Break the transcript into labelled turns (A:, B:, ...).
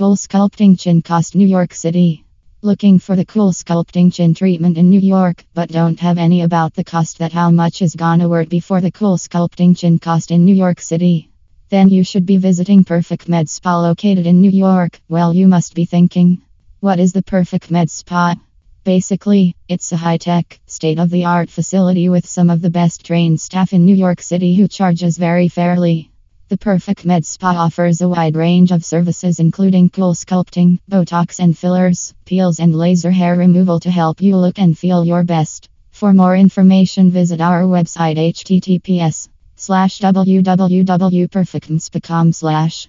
A: Cool Sculpting Chin Cost New York City. Looking for the cool sculpting chin treatment in New York, but don't have any about the cost that how much is gonna work before the cool sculpting chin cost in New York City? Then you should be visiting Perfect Med Spa located in New York. Well, you must be thinking, what is the Perfect Med Spa? Basically, it's a high tech, state of the art facility with some of the best trained staff in New York City who charges very fairly. The Perfect Med Spa offers a wide range of services including cool sculpting, Botox and fillers, peels and laser hair removal to help you look and feel your best. For more information visit our website https slash www.perfectmspa.com slash